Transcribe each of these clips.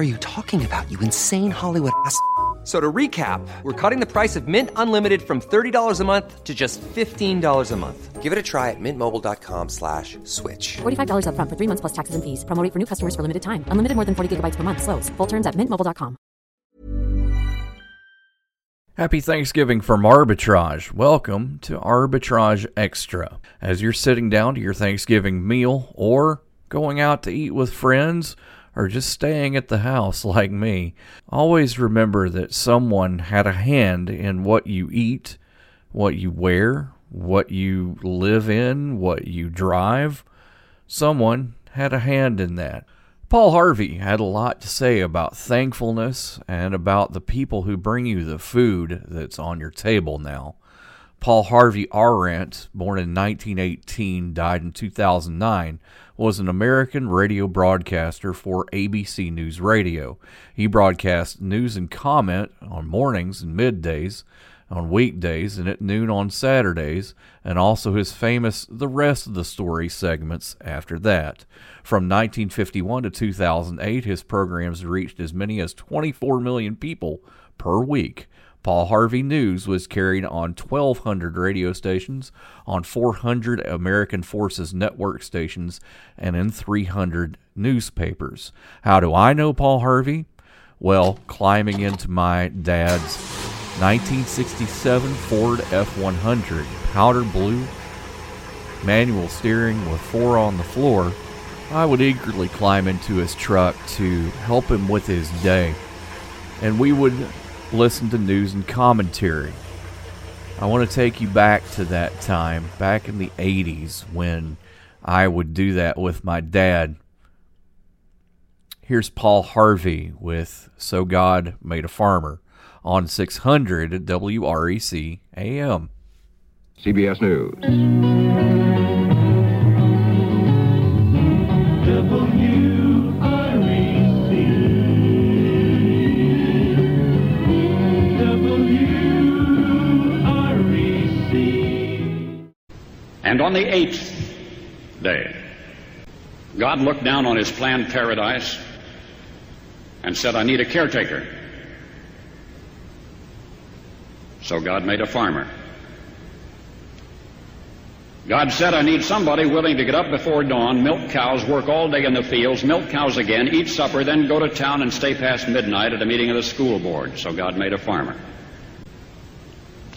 are you talking about, you insane Hollywood ass? So to recap, we're cutting the price of Mint Unlimited from $30 a month to just $15 a month. Give it a try at mintmobile.com slash switch. $45 upfront for three months plus taxes and fees. Promo rate for new customers for limited time. Unlimited more than 40 gigabytes per month. Slows. Full terms at mintmobile.com. Happy Thanksgiving from Arbitrage. Welcome to Arbitrage Extra. As you're sitting down to your Thanksgiving meal or going out to eat with friends or just staying at the house like me, always remember that someone had a hand in what you eat, what you wear, what you live in, what you drive. Someone had a hand in that. Paul Harvey had a lot to say about thankfulness and about the people who bring you the food that's on your table now. Paul Harvey Aurandt, born in 1918, died in 2009, was an American radio broadcaster for ABC News Radio. He broadcast news and comment on mornings and middays, on weekdays, and at noon on Saturdays, and also his famous The Rest of the Story segments after that. From 1951 to 2008, his programs reached as many as 24 million people per week. Paul Harvey News was carried on 1,200 radio stations, on 400 American Forces network stations, and in 300 newspapers. How do I know Paul Harvey? Well, climbing into my dad's 1967 Ford F 100, powder blue, manual steering with four on the floor, I would eagerly climb into his truck to help him with his day. And we would listen to news and commentary. I want to take you back to that time, back in the 80s, when I would do that with my dad. Here's Paul Harvey with So God Made a Farmer on 600 WREC AM. CBS News. And on the eighth day, God looked down on his planned paradise and said, I need a caretaker. So God made a farmer. God said, I need somebody willing to get up before dawn, milk cows, work all day in the fields, milk cows again, eat supper, then go to town and stay past midnight at a meeting of the school board. So God made a farmer.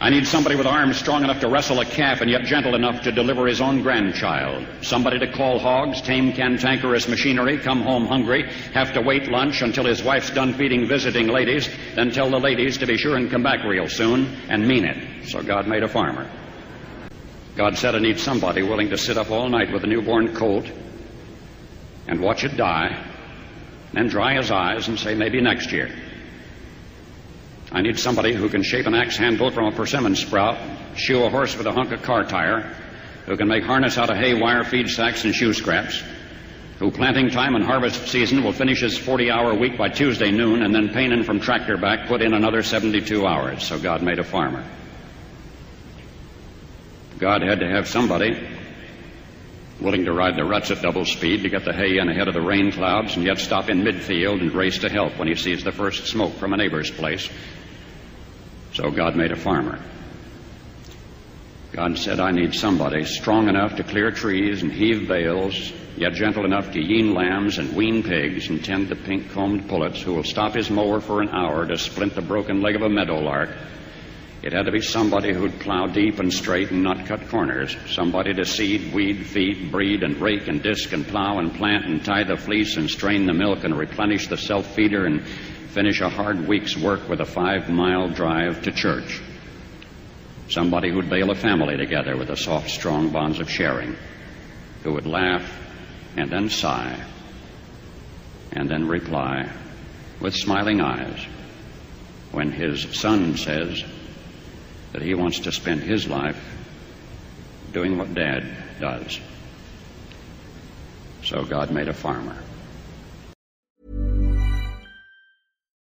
I need somebody with arms strong enough to wrestle a calf and yet gentle enough to deliver his own grandchild. Somebody to call hogs, tame cantankerous machinery, come home hungry, have to wait lunch until his wife's done feeding visiting ladies, then tell the ladies to be sure and come back real soon and mean it. So God made a farmer. God said, I need somebody willing to sit up all night with a newborn colt and watch it die, then dry his eyes and say, maybe next year. I need somebody who can shape an axe handle from a persimmon sprout, shoe a horse with a hunk of car tire, who can make harness out of hay, wire, feed sacks, and shoe scraps, who planting time and harvest season will finish his 40 hour week by Tuesday noon, and then painin' from tractor back put in another 72 hours. So God made a farmer. God had to have somebody willing to ride the ruts at double speed to get the hay in ahead of the rain clouds and yet stop in midfield and race to help when he sees the first smoke from a neighbor's place. So God made a farmer. God said, I need somebody strong enough to clear trees and heave bales, yet gentle enough to yean lambs and wean pigs and tend the pink combed pullets who will stop his mower for an hour to splint the broken leg of a meadowlark. It had to be somebody who'd plow deep and straight and not cut corners. Somebody to seed, weed, feed, breed, and rake and disc and plow and plant and tie the fleece and strain the milk and replenish the self feeder and finish a hard week's work with a five mile drive to church. Somebody who'd bale a family together with the soft, strong bonds of sharing, who would laugh and then sigh and then reply with smiling eyes when his son says that he wants to spend his life doing what dad does. So God made a farmer.